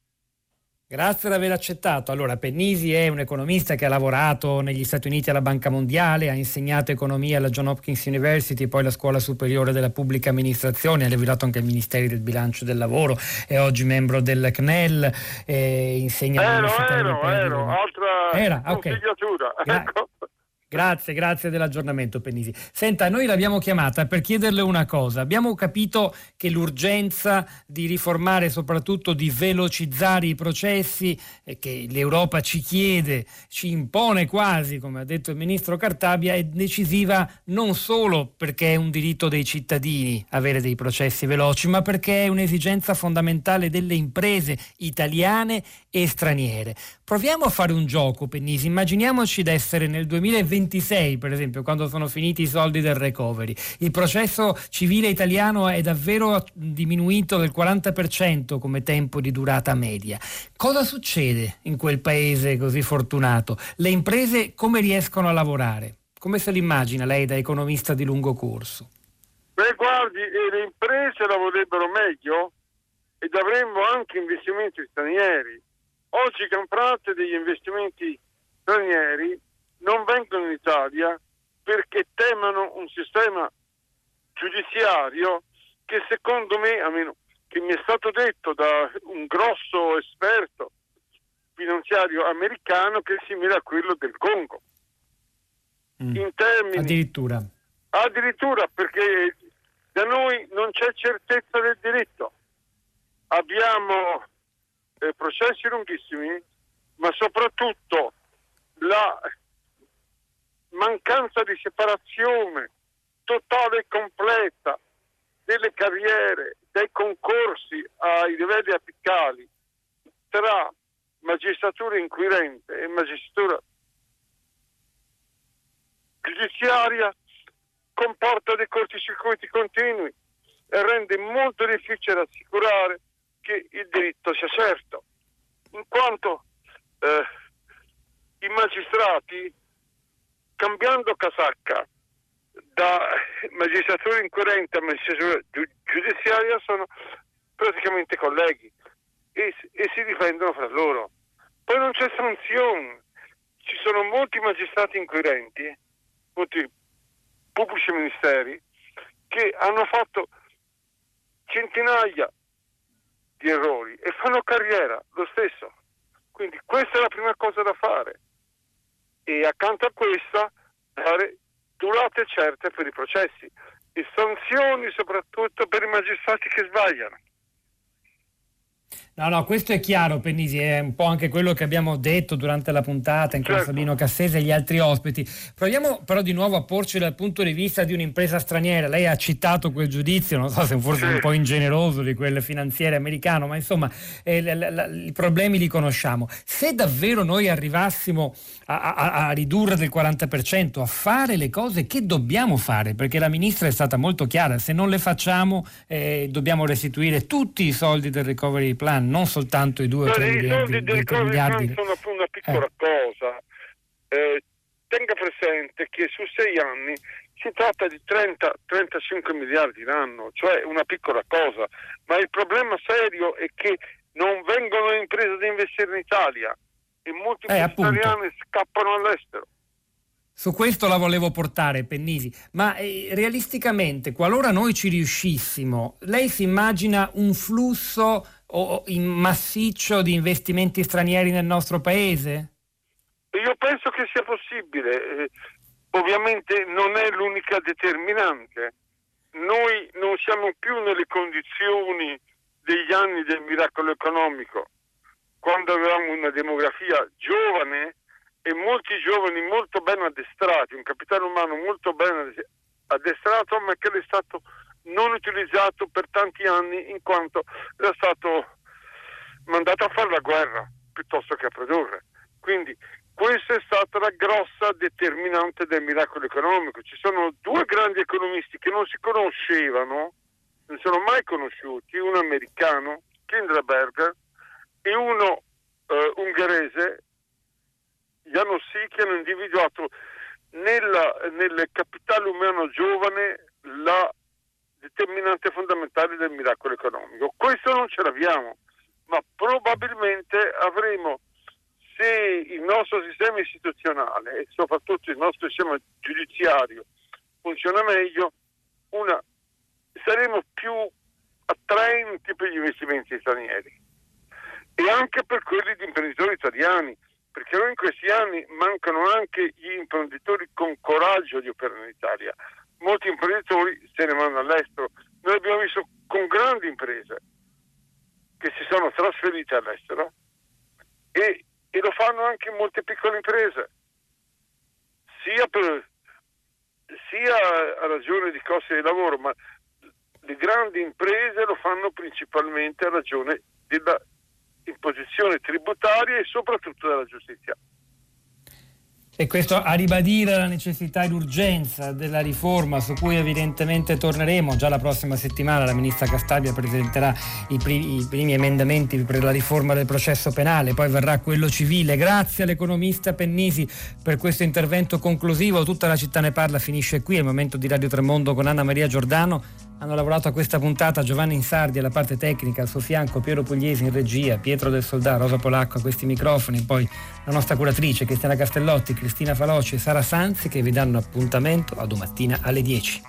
Grazie di aver accettato. Allora, Pennisi è un economista che ha lavorato negli Stati Uniti alla Banca Mondiale, ha insegnato economia alla John Hopkins University, poi alla Scuola Superiore della Pubblica Amministrazione, ha lavorato anche ai Ministeri del Bilancio del Lavoro, è oggi membro del CNEL, e insegna ero, ero, ero, altra Era, ok. consigliatura. Gra- Ecco. Grazie, grazie dell'aggiornamento Pennisi. Senta, noi l'abbiamo chiamata per chiederle una cosa. Abbiamo capito che l'urgenza di riformare, soprattutto di velocizzare i processi, eh, che l'Europa ci chiede, ci impone quasi, come ha detto il ministro Cartabia, è decisiva non solo perché è un diritto dei cittadini avere dei processi veloci, ma perché è un'esigenza fondamentale delle imprese italiane e straniere. Proviamo a fare un gioco, Pennisi. Immaginiamoci di essere nel 2026, per esempio, quando sono finiti i soldi del recovery. Il processo civile italiano è davvero diminuito del 40% come tempo di durata media. Cosa succede in quel paese così fortunato? Le imprese come riescono a lavorare? Come se l'immagina lei da economista di lungo corso? Beh, guardi, eh, le imprese la vorrebbero meglio ed avremmo anche investimenti stranieri. Oggi gran parte degli investimenti stranieri non vengono in Italia perché temono un sistema giudiziario che secondo me, a meno che mi è stato detto da un grosso esperto finanziario americano, che è simile a quello del Congo. In termini Addirittura. Addirittura perché da noi non c'è certezza del diritto. Abbiamo eh, processi lunghissimi, ma soprattutto la mancanza di separazione totale e completa delle carriere, dei concorsi ai livelli apicali tra magistratura inquirente e magistratura giudiziaria comporta dei corticircuiti continui e rende molto difficile assicurare che il diritto sia certo, in quanto eh, i magistrati, cambiando casacca da magistratura inquirente a magistratura giu- giudiziaria, sono praticamente colleghi e, e si difendono fra loro. Poi non c'è sanzione, ci sono molti magistrati inquirenti, molti pubblici ministeri che hanno fatto centinaia di errori e fanno carriera lo stesso. Quindi questa è la prima cosa da fare. E accanto a questa dare durate certe per i processi e sanzioni soprattutto per i magistrati che sbagliano. No, no, questo è chiaro, Pennisi, è un po' anche quello che abbiamo detto durante la puntata in Certo. Sabino Cassese e gli altri ospiti. Proviamo però di nuovo a porci dal punto di vista di un'impresa straniera. Lei ha citato quel giudizio, non so se forse un po' ingeneroso di quel finanziere americano, ma insomma eh, la- la- la- i problemi li conosciamo. Se davvero noi arrivassimo a, a- a ridurre del 40%, a fare le cose che dobbiamo fare, perché la ministra è stata molto chiara, se non le facciamo eh, dobbiamo restituire tutti i soldi del recovery plan, non soltanto i 2 o 3 Guardi, I miliardi, soldi del 2 o 3 Covid miliardi. sono una piccola cosa. Eh, tenga presente che su sei anni si tratta di 30-35 miliardi l'anno, cioè una piccola cosa, ma il problema serio è che non vengono le imprese ad investire in Italia e molti Eh, italiane scappano all'estero. Su questo la volevo portare, Pennisi, ma eh, realisticamente, qualora noi ci riuscissimo, lei si immagina un flusso o- in massiccio di investimenti stranieri nel nostro paese? Io penso che sia possibile, eh, ovviamente non è l'unica determinante. Noi non siamo più nelle condizioni degli anni del miracolo economico, quando avevamo una demografia giovane e molti giovani molto ben addestrati, un capitale umano molto ben addestrato, ma che è stato non utilizzato per tanti anni in quanto era stato mandato a fare la guerra piuttosto che a produrre. Quindi questa è stata la grossa determinante del miracolo economico. Ci sono due grandi economisti che non si conoscevano, non sono mai conosciuti, uno americano, Kinderberger, e uno eh, ungherese, Janossi, che hanno individuato nella, nel capitale umano giovane la determinante fondamentale del miracolo economico. Questo non ce l'abbiamo, ma probabilmente avremo, se il nostro sistema istituzionale e soprattutto il nostro sistema giudiziario funziona meglio, una, saremo più attraenti per gli investimenti stranieri e anche per quelli di imprenditori italiani, perché noi in questi anni mancano anche gli imprenditori con coraggio di operare in Italia. Molti imprenditori se ne vanno all'estero. Noi abbiamo visto con grandi imprese che si sono trasferite all'estero e, e lo fanno anche molte piccole imprese, sia, per, sia a ragione di costi di lavoro, ma le grandi imprese lo fanno principalmente a ragione della imposizione tributaria e soprattutto della giustizia. E questo a ribadire la necessità e l'urgenza della riforma su cui evidentemente torneremo. Già la prossima settimana la ministra Castabia presenterà i primi, i primi, emendamenti per la riforma del processo penale, poi verrà quello civile. Grazie all'economista Pennisi per questo intervento conclusivo. Tutta la città ne parla, finisce qui. È il momento di Radio Tremondo con Anna Maria Giordano. Hanno lavorato a questa puntata Giovanni Insardi alla parte tecnica, al suo fianco Piero Pugliesi in regia, Pietro del Soldà, Rosa Polacco a questi microfoni, poi la nostra curatrice Cristiana Castellotti, Cristina Faloci e Sara Sanzi che vi danno appuntamento a domattina alle 10.